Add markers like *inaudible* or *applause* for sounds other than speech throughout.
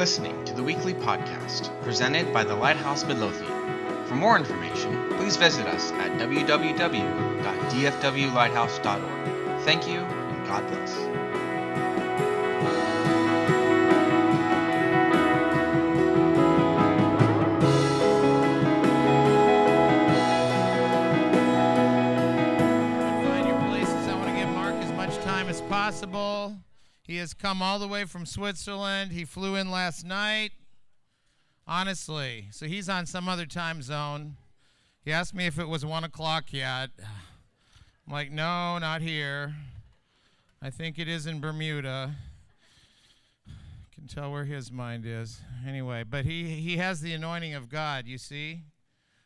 listening to the weekly podcast presented by the Lighthouse Midlothian. For more information, please visit us at www.dfwlighthouse.org. Thank you, and God bless. He has come all the way from Switzerland. He flew in last night. Honestly, so he's on some other time zone. He asked me if it was one o'clock yet. I'm like, no, not here. I think it is in Bermuda. Can tell where his mind is. Anyway, but he he has the anointing of God. You see,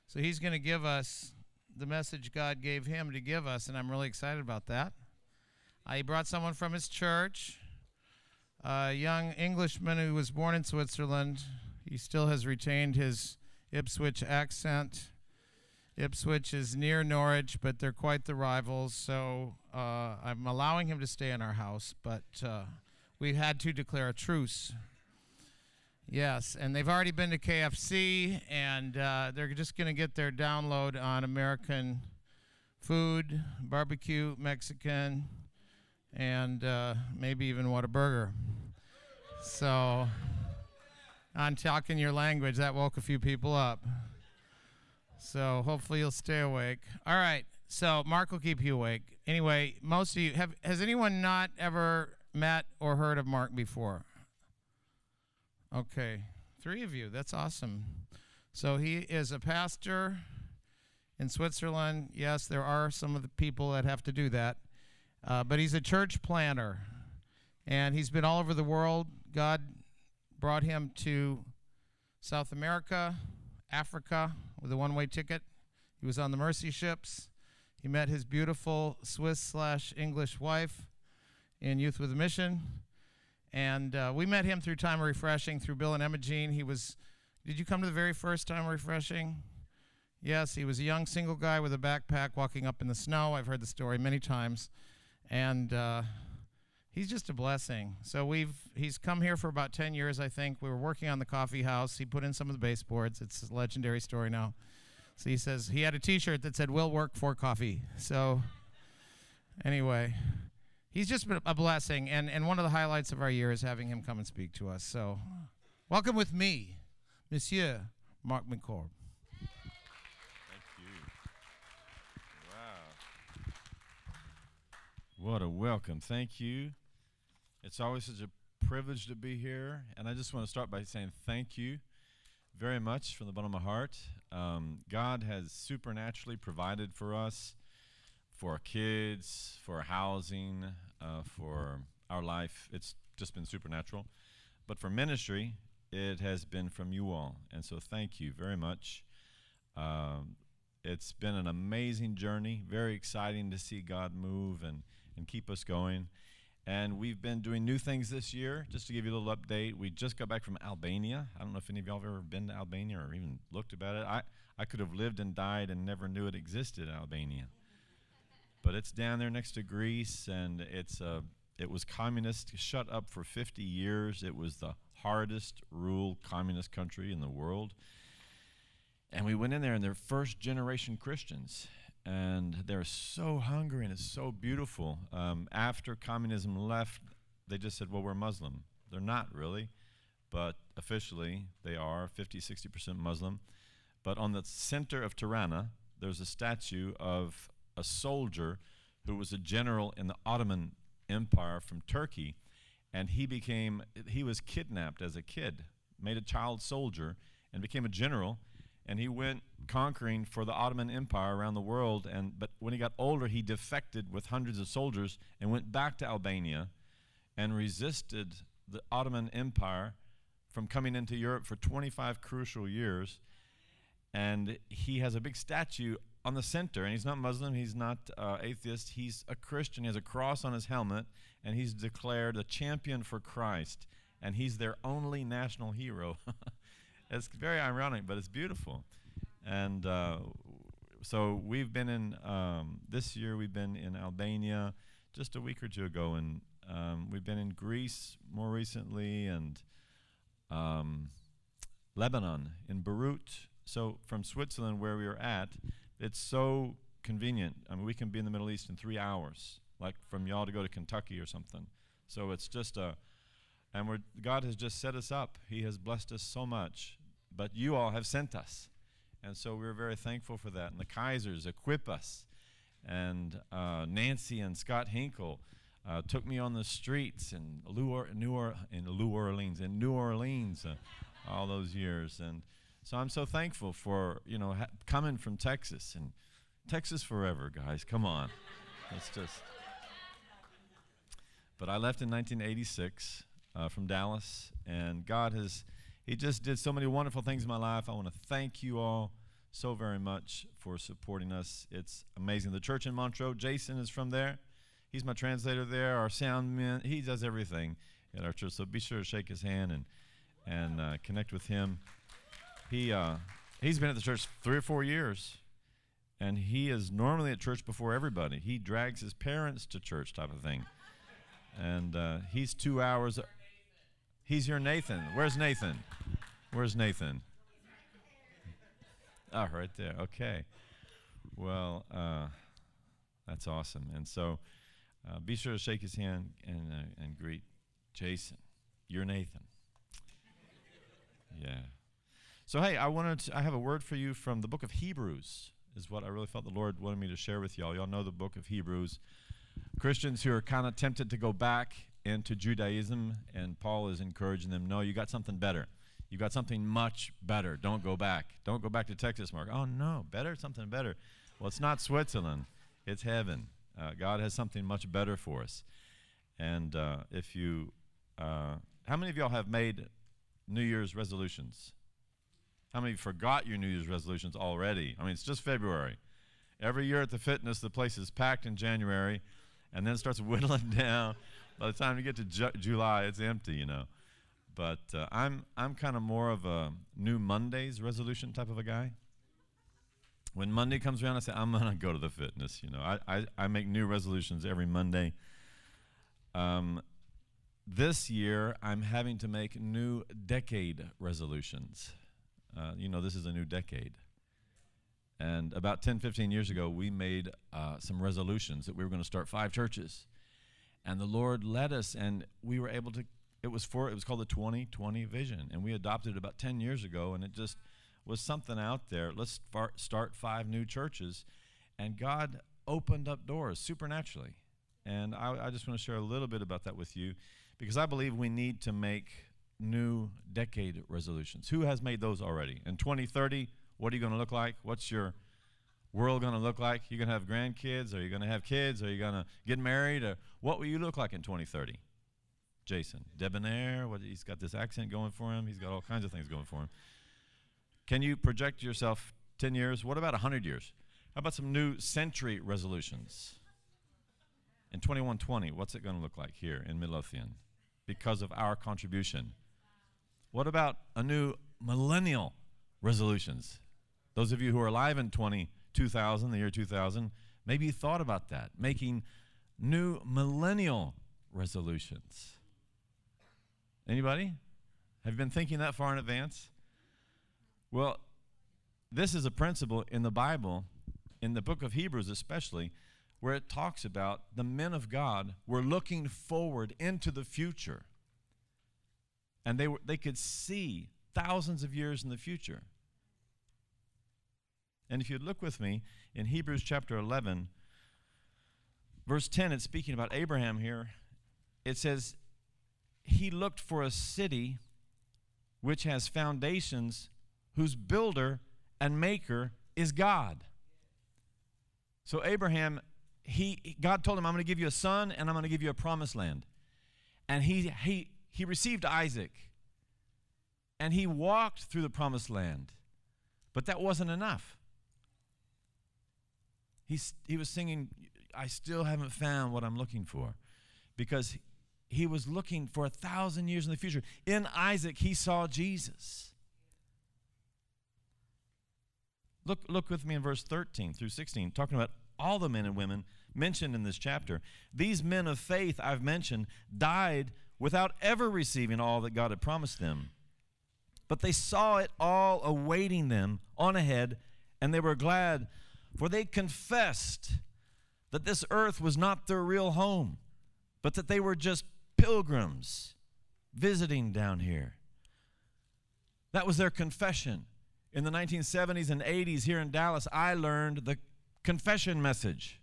so he's going to give us the message God gave him to give us, and I'm really excited about that. Uh, he brought someone from his church, a young Englishman who was born in Switzerland. He still has retained his Ipswich accent. Ipswich is near Norwich, but they're quite the rivals, so uh, I'm allowing him to stay in our house, but uh, we had to declare a truce. Yes, and they've already been to KFC, and uh, they're just going to get their download on American food, barbecue, Mexican, and uh, maybe even Whataburger. So, on talking your language, that woke a few people up. So hopefully you'll stay awake. All right. So Marc will keep you awake. Anyway, most of you have. Has anyone not ever met or heard of Marc before? Okay, three of you. That's awesome. So he is a pastor in Switzerland. Yes, there are some of the people that have to do that, uh, but he's a church planner, and he's been all over the world. God brought him to South America, Africa with a one-way ticket. He was on the Mercy ships. He met his beautiful Swiss slash English wife in Youth with a Mission. And uh, we met him through Time Refreshing, through Bill and Emma Jean. He was, did you come to the very first Time Refreshing? Yes, he was a young single guy with a backpack walking up in the snow. I've heard the story many times. And uh, he's just a blessing. So we've, he's come here for about 10 years, I think. We were working on the coffee house. He put in some of the baseboards. It's a legendary story now. So he says, he had a t shirt that said, We'll work for coffee. So anyway he's just been a blessing and, and one of the highlights of our year is having him come and speak to us so welcome with me monsieur Marc McCord Thank you. Wow. What a welcome. Thank you. It's always such a privilege to be here. And I just want to start by saying thank you very much from the bottom of my heart. Um, God has supernaturally provided for us, for our kids, for our housing, uh, for our life. It's just been supernatural. But for ministry, it has been from you all. And so thank you very much. Um, it's been an amazing journey, very exciting to see God move and, and keep us going. And we've been doing new things this year. Just to give you a little update, we just got back from Albania. I don't know if any of y'all have ever been to Albania or even looked about it. I, I could have lived and died and never knew it existed, Albania. But it's down there next to Greece, and it's uh, it was communist, shut up for 50 years. It was the hardest ruled communist country in the world. And we went in there, and they're first generation Christians. And they're so hungry, and it's so beautiful. Um, after communism left, they just said, Well, we're Muslim. They're not really, but officially they are 50, 60% Muslim. But on the center of Tirana, there's a statue of a soldier who was a general in the Ottoman Empire from Turkey. And he became, he was kidnapped as a kid, made a child soldier, and became a general and he went conquering for the Ottoman Empire around the world. And but when he got older, he defected with hundreds of soldiers and went back to Albania, and resisted the Ottoman Empire from coming into Europe for 25 crucial years. And he has a big statue on the center, and he's not Muslim, he's not uh, atheist, he's a Christian. He has a cross on his helmet, and he's declared a champion for Christ, and he's their only national hero. *laughs* it's very ironic, but it's beautiful. And uh, so we've been in um, this year. We've been in Albania just a week or two ago, and um, we've been in Greece more recently, and um, Lebanon, in Beirut. So from Switzerland, where we are at, it's so convenient. I mean, we can be in the Middle East in three hours, like from y'all to go to Kentucky or something. So it's just a, and God has just set us up. He has blessed us so much, but you all have sent us. And so we're very thankful for that. And the Kaisers equip us. And uh, Nancy and Scott Hinkle uh, took me on the streets in New, or- in New Orleans, in New Orleans, uh, all those years. And so I'm so thankful for you know ha- coming from Texas and Texas forever, guys. Come on, it's just. But I left in 1986 uh, from Dallas, and God has He just did so many wonderful things in my life. I want to thank you all so very much for supporting us. It's amazing. The church in Montreux, Jason is from there. He's my translator there. Our sound man, he does everything at our church. So be sure to shake his hand and and uh, connect with him. He uh, he's been at the church three or four years, and he is normally at church before everybody. He drags his parents to church, type of thing. And uh, he's two hours. He's your Nathan. Where's Nathan? Where's Nathan? Oh, right there. Okay. Well, uh, that's awesome. And so, uh, be sure to shake his hand and uh, and greet Jason. You're Nathan. Yeah. So hey, I wanted to, I have a word for you from the book of Hebrews. Is what I really felt the Lord wanted me to share with y'all. Y'all know the book of Hebrews. Christians who are kind of tempted to go back into Judaism, and Paul is encouraging them, no, you got something better. You got something much better. Don't go back. Don't go back to Texas, Marc. Oh no, better, something better. Well, it's not Switzerland. It's heaven. Uh, God has something much better for us. And uh, if you, uh, how many of y'all have made New Year's resolutions? How many forgot your New Year's resolutions already? I mean, it's just February. Every year at the fitness, the place is packed in January, and then starts *laughs* whittling down. By the time you get to Ju- July, it's empty, you know. But uh, I'm I'm kind of more of a new Mondays resolution type of a guy. When Monday comes around, I say I'm gonna go to the fitness. You know, I I, I make new resolutions every Monday. Um, this year, I'm having to make new decade resolutions. Uh, you know, this is a new decade. And about 10, 15 years ago, we made uh, some resolutions that we were going to start five churches. And the Lord led us, and we were able to. It was for it was called the 2020 Vision, and we adopted it about 10 years ago, and it just was something out there. Let's start five new churches, and God opened up doors supernaturally. And I, I just want to share a little bit about that with you, because I believe we need to make new decade resolutions. Who has made those already? In 2030, what are you going to look like? What's your world going to look like? You going to have grandkids? Are you going to have kids? Are you going to get married? Or what will you look like in 2030? Jason, debonair. What he's got this accent going for him. He's got all kinds of things going for him. Can you project yourself 10 years? What about 100 years? How about some new century resolutions? In 2120, what's it going to look like here in Midlothian because of our contribution? What about a new millennial resolutions? Those of you who are alive in 20, 2000, the year 2000, maybe you thought about that, making new millennial resolutions. Anybody? Have you been thinking that far in advance? Well, this is a principle in the Bible, in the book of Hebrews especially, where it talks about the men of God were looking forward into the future. And they, were, they could see thousands of years in the future. And if you look with me in Hebrews chapter 11, verse 10, it's speaking about Abraham here. It says, He looked for a city which has foundations, whose builder and maker is God. So Abraham, he God told him, I'm going to give you a son and I'm going to give you a promised land. And he he he received Isaac. And he walked through the promised land. But that wasn't enough. He's, he was singing, I still haven't found what I'm looking for. Because he was looking for a thousand years in the future. In Isaac, he saw Jesus. Look, look with me in verse 13 through 16, talking about all the men and women mentioned in this chapter. These men of faith I've mentioned died without ever receiving all that God had promised them. But they saw it all awaiting them on ahead, and they were glad, for they confessed that this earth was not their real home, but that they were just pilgrims visiting down here. That was their confession. In the 1970s and 80s here in Dallas, I learned the confession message.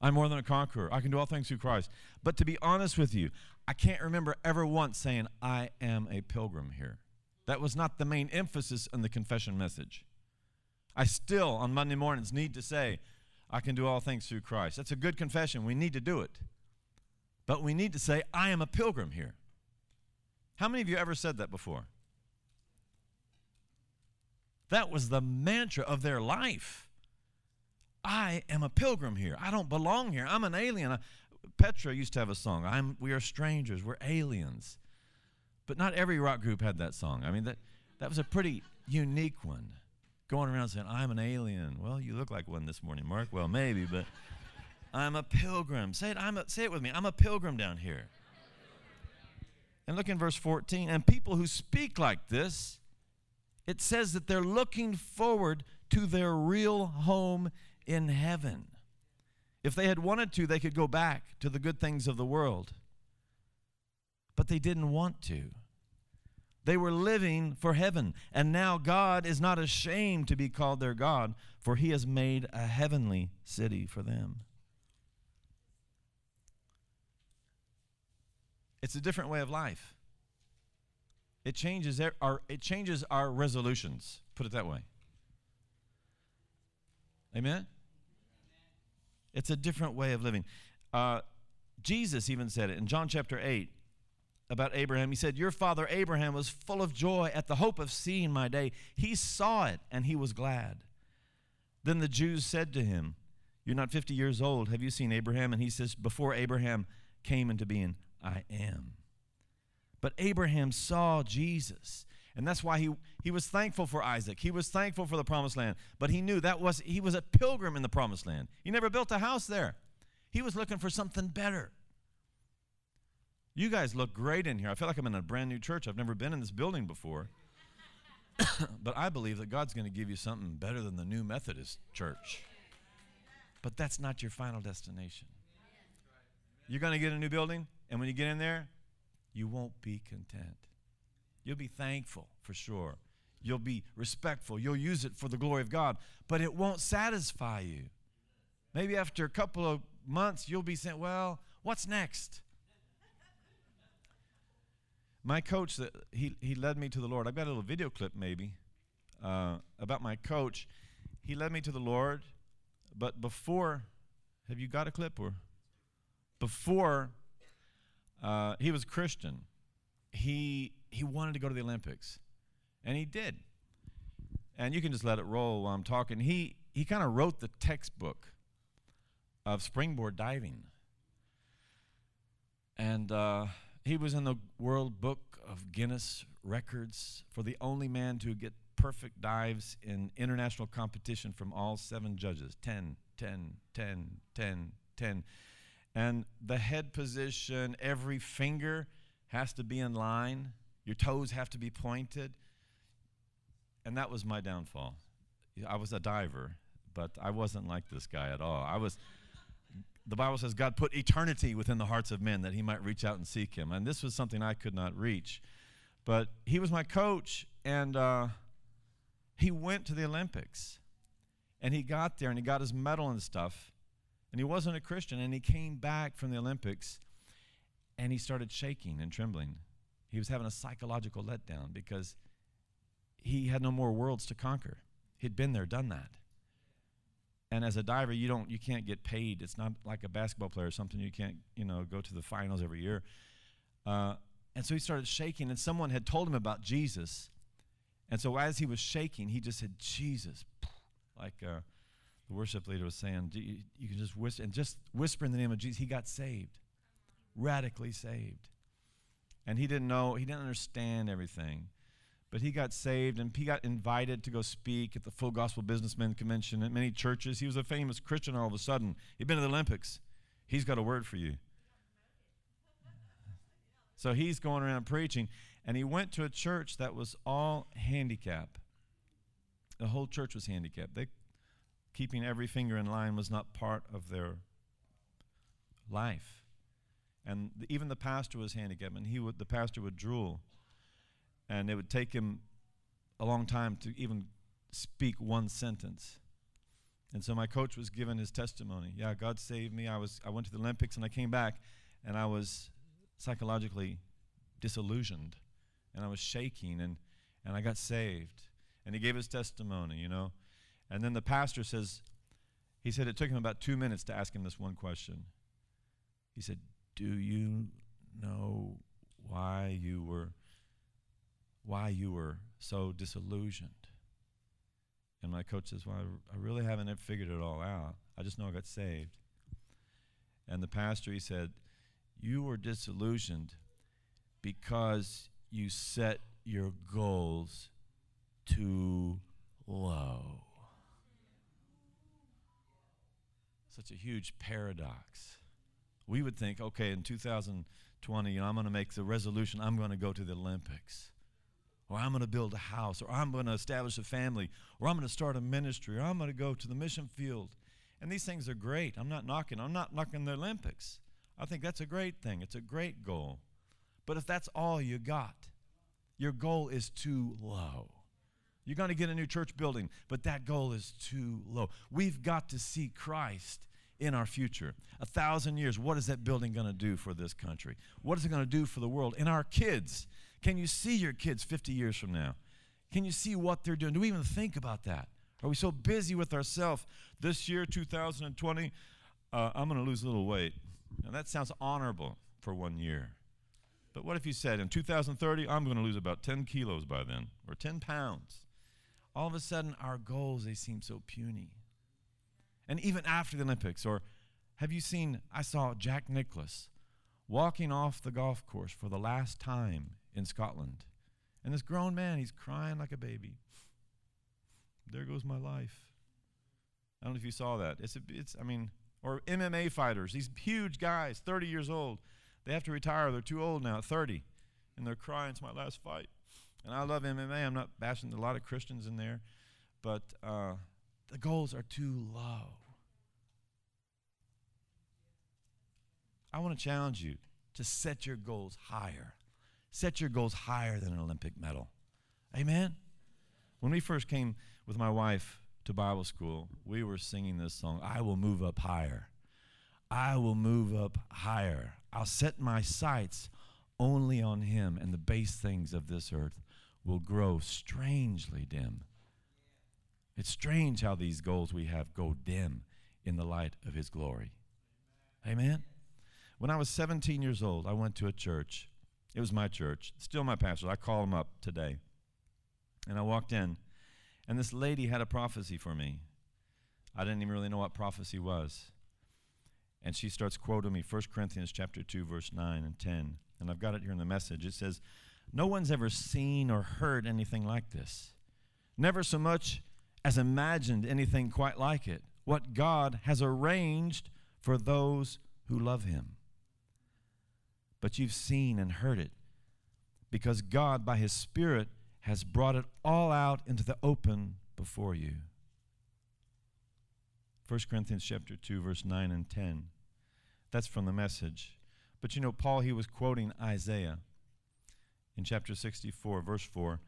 I'm more than a conqueror. I can do all things through Christ. But to be honest with you, I can't remember ever once saying, I am a pilgrim here. That was not the main emphasis in the confession message. I still, on Monday mornings, need to say, I can do all things through Christ. That's a good confession. We need to do it. But we need to say, I am a pilgrim here. How many of you ever said that before? That was the mantra of their life. I am a pilgrim here. I don't belong here. I'm an alien. Petra used to have a song. I'm, we are strangers. We're aliens. But not every rock group had that song. I mean, that, that was a pretty unique one. Going around saying, I'm an alien. Well, you look like one this morning, Marc. Well, maybe, but *laughs* I'm a pilgrim. Say it, I'm a, say it with me. I'm a pilgrim down here. And look in verse 14. And people who speak like this it says that they're looking forward to their real home in heaven. If they had wanted to, they could go back to the good things of the world. But they didn't want to. They were living for heaven. And now God is not ashamed to be called their God, for he has made a heavenly city for them. It's a different way of life. It changes our, it changes our resolutions. Put it that way. Amen? It's a different way of living. Uh, Jesus even said it in John chapter 8 about Abraham. He said, Your father Abraham was full of joy at the hope of seeing my day. He saw it and he was glad. Then the Jews said to him, You're not 50 years old. Have you seen Abraham? And he says, Before Abraham came into being, I am. But Abraham saw Jesus. And that's why he, he was thankful for Isaac. He was thankful for the promised land. But he knew that was he was a pilgrim in the promised land. He never built a house there. He was looking for something better. You guys look great in here. I feel like I'm in a brand new church. I've never been in this building before. *coughs* but I believe that God's going to give you something better than the new Methodist church. But that's not your final destination. You're going to get a new building, and when you get in there, you won't be content. You'll be thankful for sure. You'll be respectful. You'll use it for the glory of God, but it won't satisfy you. Maybe after a couple of months, you'll be saying, Well, what's next? My coach, he, he led me to the Lord. I've got a little video clip maybe uh, about my coach. He led me to the Lord, but before, have you got a clip or? Before uh, he was Christian. He he wanted to go to the Olympics, and he did. And you can just let it roll while I'm talking. He he kind of wrote the textbook of springboard diving, and uh, he was in the World Book of Guinness Records for the only man to get perfect dives in international competition from all seven judges 10, 10, 10, 10, 10. And the head position, every finger has to be in line, your toes have to be pointed. And that was my downfall. I was a diver, but I wasn't like this guy at all. I was the Bible says God put eternity within the hearts of men that he might reach out and seek him. And this was something I could not reach. But he was my coach, and uh, he went to the Olympics. And he got there and he got his medal and stuff and he wasn't a Christian. And he came back from the Olympics and he started shaking and trembling. He was having a psychological letdown because he had no more worlds to conquer. He'd been there, done that. And as a diver, you don't, you can't get paid. It's not like a basketball player or something. You can't, you know, go to the finals every year. Uh, and so he started shaking, and someone had told him about Jesus. And so as he was shaking, he just said, Jesus, like uh, the worship leader was saying, you, you can just whisper, and just whisper in the name of Jesus. He got saved, radically saved. And he didn't know, he didn't understand everything. But he got saved and he got invited to go speak at the Full Gospel Businessmen Convention at many churches. He was a famous Christian all of a sudden. He'd been to the Olympics. He's got a word for you. So he's going around preaching. And he went to a church that was all handicap. The whole church was handicapped. They, keeping every finger in line was not part of their life. And the, even the pastor was handicapped, and he would, the pastor would drool. And it would take him a long time to even speak one sentence. And so my coach was given his testimony. Yeah, God saved me. I was I went to the Olympics and I came back and I was psychologically disillusioned and I was shaking and and I got saved. And he gave his testimony, you know. And then the pastor says he said it took him about 2 minutes to ask him this one question. He said, "Do you know why you were why you were so disillusioned?" And my coach says, Well, I, really haven't figured it all out. I just know I got saved. And the pastor, he said, You were disillusioned because you set your goals too low. Such a huge paradox. We would think, okay, in 2020, you know, I'm going to make the resolution, I'm going to go to the Olympics or I'm going to build a house, or I'm going to establish a family, or I'm going to start a ministry, or I'm going to go to the mission field. And these things are great. I'm not knocking. I'm not knocking the Olympics. I think that's a great thing. It's a great goal. But if that's all you got, your goal is too low. You're going to get a new church building, but that goal is too low. We've got to see Christ in our future. A thousand years, what is that building going to do for this country? What is it going to do for the world? And our kids, can you see your kids 50 years from now? Can you see what they're doing? Do we even think about that? Are we so busy with ourselves? This year, 2020, uh, I'm going to lose a little weight. Now, that sounds honorable for one year. But what if you said, in 2030, I'm going to lose about 10 kilos by then, or 10 pounds? All of a sudden, our goals, they seem so puny. And even after the Olympics, or have you seen, I saw Jack Nicklaus walking off the golf course for the last time in Scotland. And this grown man, he's crying like a baby. There goes my life. I don't know if you saw that. It's, a, it's I mean, or MMA fighters, these huge guys, 30 years old. They have to retire. They're too old now, 30. And they're crying, it's my last fight. And I love MMA. I'm not bashing a lot of Christians in there. But uh, the goals are too low. I want to challenge you to set your goals higher. Set your goals higher than an Olympic medal. Amen? When we first came with my wife to Bible school, we were singing this song I will move up higher. I will move up higher. I'll set my sights only on Him, and the base things of this earth will grow strangely dim. It's strange how these goals we have go dim in the light of His glory. Amen? When I was 17 years old, I went to a church it was my church, still my pastor. I call him up today. And I walked in, and this lady had a prophecy for me. I didn't even really know what prophecy was. And she starts quoting me 1 Corinthians chapter 2 verse 9 and 10. And I've got it here in the message. It says, "No one's ever seen or heard anything like this. Never so much as imagined anything quite like it. What God has arranged for those who love him." But you've seen and heard it because God, by His Spirit, has brought it all out into the open before you. 1 Corinthians chapter 2 verse 9 and 10. That's from the message. But you know Paul he was quoting Isaiah in chapter 64 verse 4.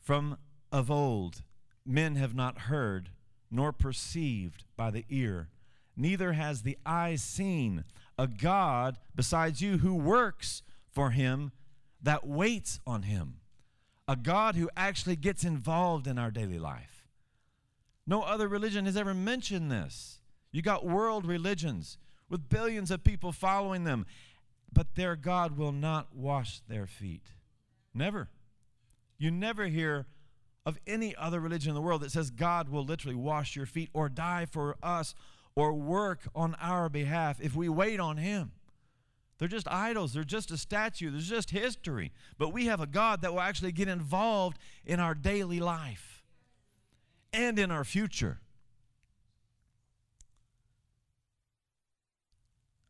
From of old men have not heard nor perceived by the ear neither has the eye seen a God besides you who works for him that waits on him. A God who actually gets involved in our daily life. No other religion has ever mentioned this. You got world religions with billions of people following them, but their God will not wash their feet. Never. You never hear of any other religion in the world that says God will literally wash your feet or die for us or work on our behalf if we wait on Him. They're just idols. They're just a statue. There's just history. But we have a God that will actually get involved in our daily life and in our future.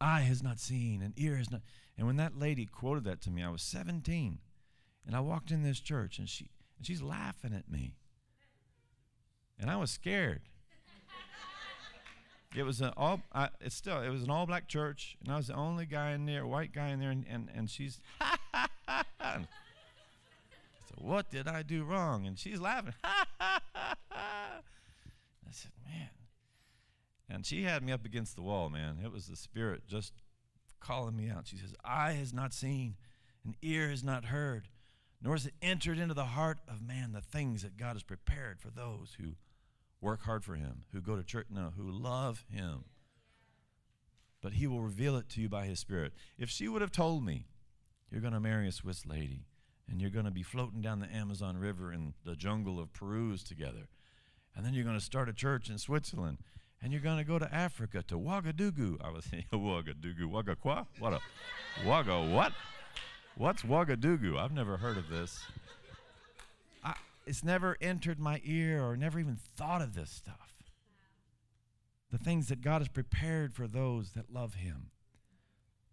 Eye has not seen, and ear has not. And when that lady quoted that to me, I was 17. And I walked in this church and she and she's laughing at me. And I was scared. It was an all. I, it's still. It was an all black church, and I was the only guy in there, white guy in there, and and, and she's. *laughs* so what did I do wrong? And she's laughing. *laughs* I said, man. And she had me up against the wall, man. It was the spirit just calling me out. She says, "Eye has not seen, and ear has not heard, nor has it entered into the heart of man the things that God has prepared for those who." Work hard for him, who go to church, no, who love him. But he will reveal it to you by his spirit. If she would have told me, you're going to marry a Swiss lady, and you're going to be floating down the Amazon River in the jungle of Peru's together, and then you're going to start a church in Switzerland, and you're going to go to Africa to Ouagadougou. I was saying *laughs* Ouagadougou, Ouagaqua? What a Ouaga what? What's Ouagadougou? I've never heard of this it's never entered my ear or never even thought of this stuff. The things that God has prepared for those that love Him.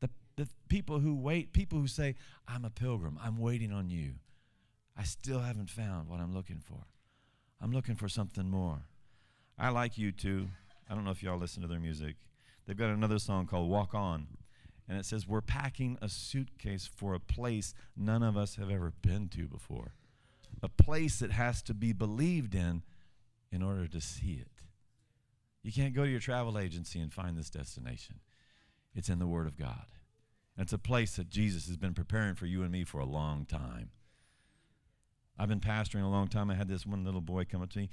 The, the people who wait, people who say, I'm a pilgrim, I'm waiting on you. I still haven't found what I'm looking for. I'm looking for something more. I like U2. I don't know if y'all listen to their music. They've got another song called Walk On. And it says, We're packing a suitcase for a place none of us have ever been to before a place that has to be believed in in order to see it. You can't go to your travel agency and find this destination. It's in the Word of God. And it's a place that Jesus has been preparing for you and me for a long time. I've been pastoring a long time. I had this one little boy come up to me,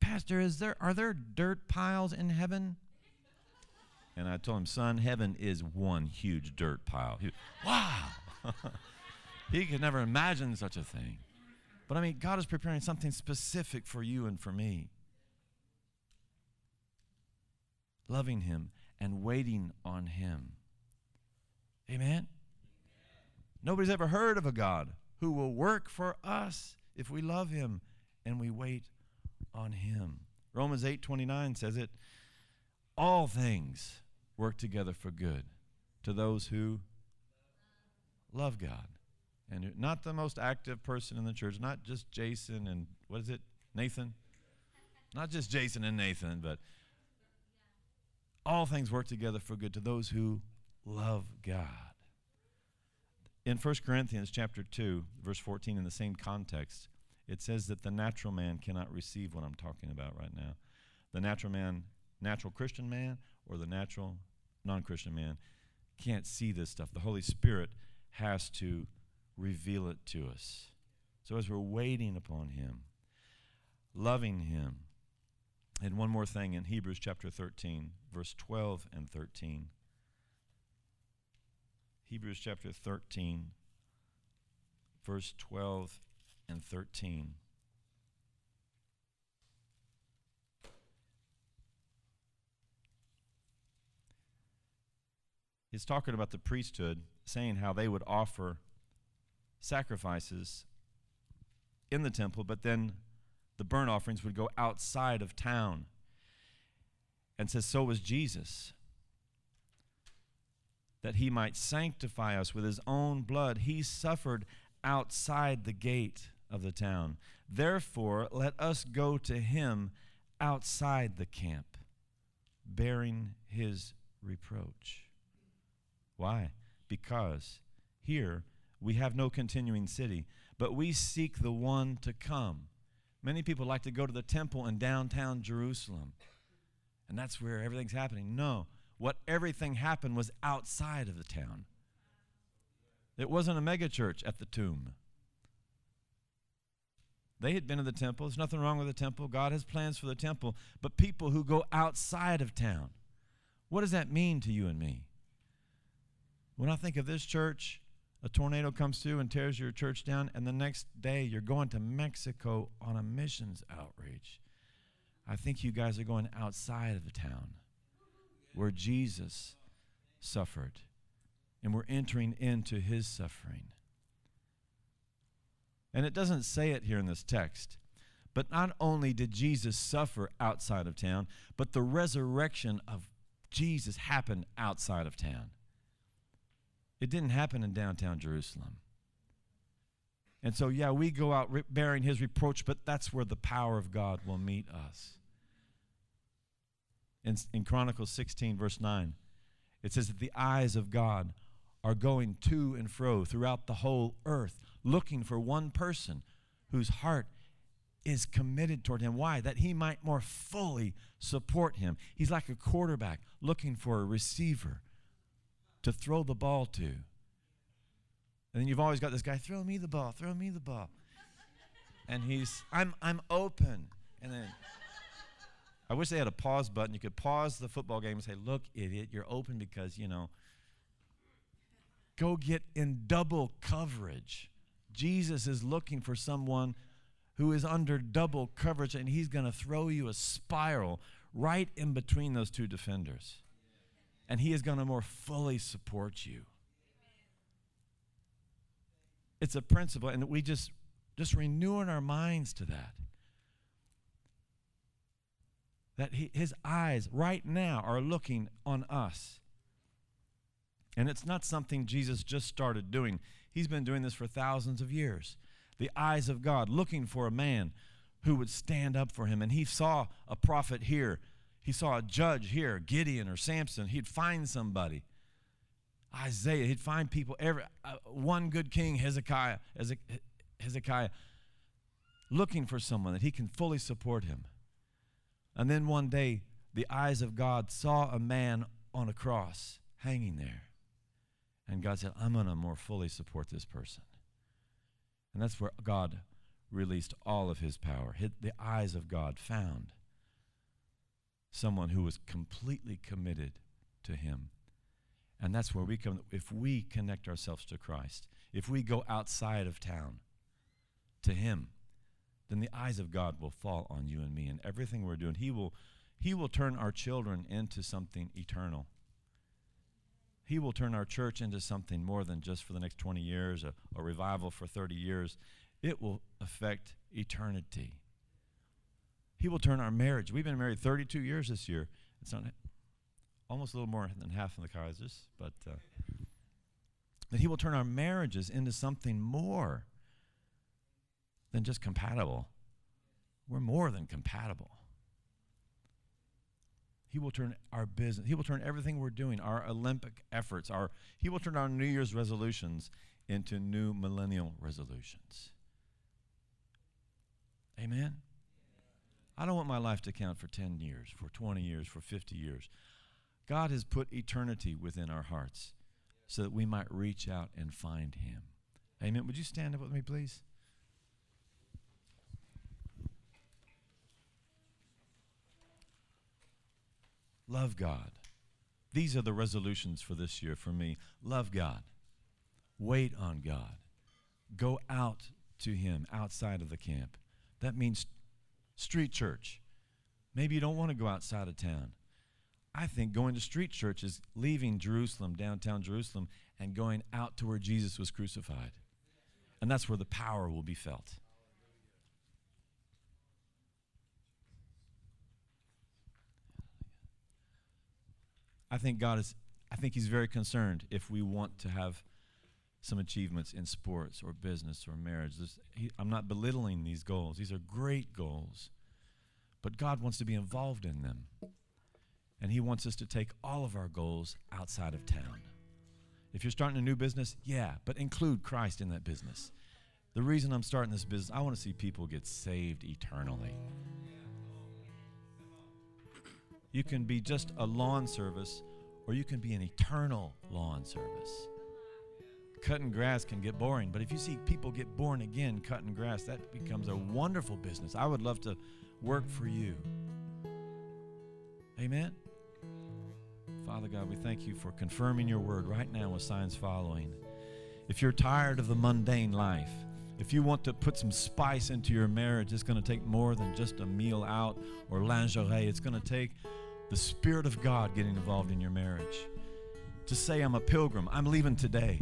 Pastor, is there are there dirt piles in heaven? And I told him, son, heaven is one huge dirt pile. He, wow. *laughs* he could never imagine such a thing. But I mean, God is preparing something specific for you and for me. Loving Him and waiting on Him. Amen? Nobody's ever heard of a God who will work for us if we love Him and we wait on Him. Romans 8 29 says it all things work together for good to those who love God and not the most active person in the church, not just Jason and what is it, Nathan? Not just Jason and Nathan, but all things work together for good to those who love God. In 1 Corinthians chapter 2, verse 14 in the same context, it says that the natural man cannot receive what I'm talking about right now. The natural man, natural Christian man or the natural non-Christian man can't see this stuff. The Holy Spirit has to reveal it to us. So as we're waiting upon Him, loving Him, and one more thing in Hebrews chapter 13, verse 12 and 13. Hebrews chapter 13, verse 12 and 13. He's talking about the priesthood, saying how they would offer sacrifices in the temple, but then the burnt offerings would go outside of town. And says, So was Jesus. That he might sanctify us with his own blood, he suffered outside the gate of the town. Therefore, let us go to him outside the camp, bearing his reproach. Why? Because here we have no continuing city, but we seek the one to come. Many people like to go to the temple in downtown Jerusalem, and that's where everything's happening. No, what everything happened was outside of the town. It wasn't a megachurch at the tomb. They had been to the temple. There's nothing wrong with the temple. God has plans for the temple. But people who go outside of town, what does that mean to you and me? When I think of this church, a tornado comes through and tears your church down, and the next day you're going to Mexico on a missions outreach. I think you guys are going outside of the town where Jesus suffered, and we're entering into his suffering. And it doesn't say it here in this text, but not only did Jesus suffer outside of town, but the resurrection of Jesus happened outside of town. It didn't happen in downtown Jerusalem. And so, yeah, we go out re- bearing his reproach, but that's where the power of God will meet us. In, in Chronicles 16, verse 9, it says that the eyes of God are going to and fro throughout the whole earth, looking for one person whose heart is committed toward him. Why? That he might more fully support him. He's like a quarterback looking for a receiver to throw the ball to. And then you've always got this guy, throw me the ball, throw me the ball. And he's, I'm, I'm open. And then I wish they had a pause button. You could pause the football game and say, look, idiot, you're open because, you know, go get in double coverage. Jesus is looking for someone who is under double coverage, and he's going to throw you a spiral right in between those two defenders. And he is going to more fully support you. It's a principle, and we just just renewing our minds to that. That his eyes right now are looking on us. And it's not something Jesus just started doing. He's been doing this for thousands of years. The eyes of God looking for a man who would stand up for him. And he saw a prophet here. He saw a judge here, Gideon or Samson. He'd find somebody. Isaiah, he'd find people, every, uh, one good king, Hezekiah, Hezekiah, looking for someone that he can fully support him. And then one day, the eyes of God saw a man on a cross hanging there. And God said, I'm going to more fully support this person. And that's where God released all of his power. The eyes of God found someone who was completely committed to him. And that's where we come. If we connect ourselves to Christ, if we go outside of town to him, then the eyes of God will fall on you and me and everything we're doing. He will, he will turn our children into something eternal. He will turn our church into something more than just for the next 20 years, a, a revival for 30 years. It will affect eternity. He will turn our marriage. We've been married 32 years this year. It's not almost a little more than half of the Kaisers, but uh, that He will turn our marriages into something more than just compatible. We're more than compatible. He will turn our business, He will turn everything we're doing, our Olympic efforts, our He will turn our New Year's resolutions into new millennial resolutions. Amen. I don't want my life to count for 10 years, for 20 years, for 50 years. God has put eternity within our hearts so that we might reach out and find Him. Amen. Would you stand up with me, please? Love God. These are the resolutions for this year for me. Love God. Wait on God. Go out to Him outside of the camp. That means street church. Maybe you don't want to go outside of town. I think going to street church is leaving Jerusalem, downtown Jerusalem, and going out to where Jesus was crucified. And that's where the power will be felt. I think God is, I think He's very concerned if we want to have some achievements in sports or business or marriage. He, I'm not belittling these goals, these are great goals. But God wants to be involved in them. And He wants us to take all of our goals outside of town. If you're starting a new business, yeah, but include Christ in that business. The reason I'm starting this business, I want to see people get saved eternally. You can be just a lawn service, or you can be an eternal lawn service. Cutting grass can get boring, but if you see people get born again cutting grass, that becomes a wonderful business. I would love to work for you. Amen. Father God, we thank you for confirming your word right now with signs following. If you're tired of the mundane life, if you want to put some spice into your marriage, it's going to take more than just a meal out or lingerie. It's going to take the Spirit of God getting involved in your marriage. To say, I'm a pilgrim, I'm leaving today.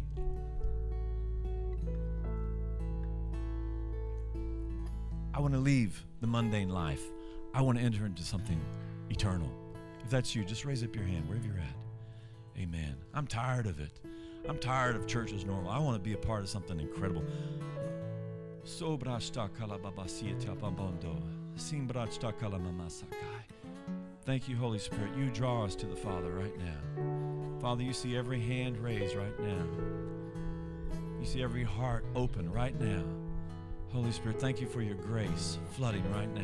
I want to leave the mundane life. I want to enter into something eternal. If that's you, just raise up your hand wherever you're at. Amen. I'm tired of it. I'm tired of church as normal. I want to be a part of something incredible. Thank you, Holy Spirit. You draw us to the Father right now. Father, you see every hand raised right now. You see every heart open right now. Holy Spirit, thank you for your grace flooding right now.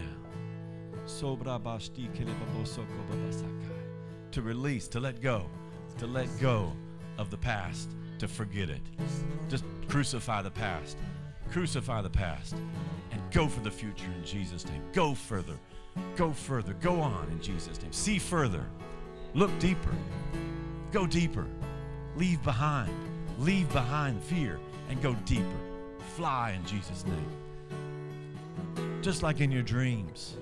To release, to let go, to let go of the past, to forget it. Just crucify the past. Crucify the past and go for the future in Jesus' name. Go further. Go further. Go on in Jesus' name. See further. Look deeper. Go deeper. Leave behind. Leave behind fear and go deeper. Fly in Jesus' name. Just like in your dreams.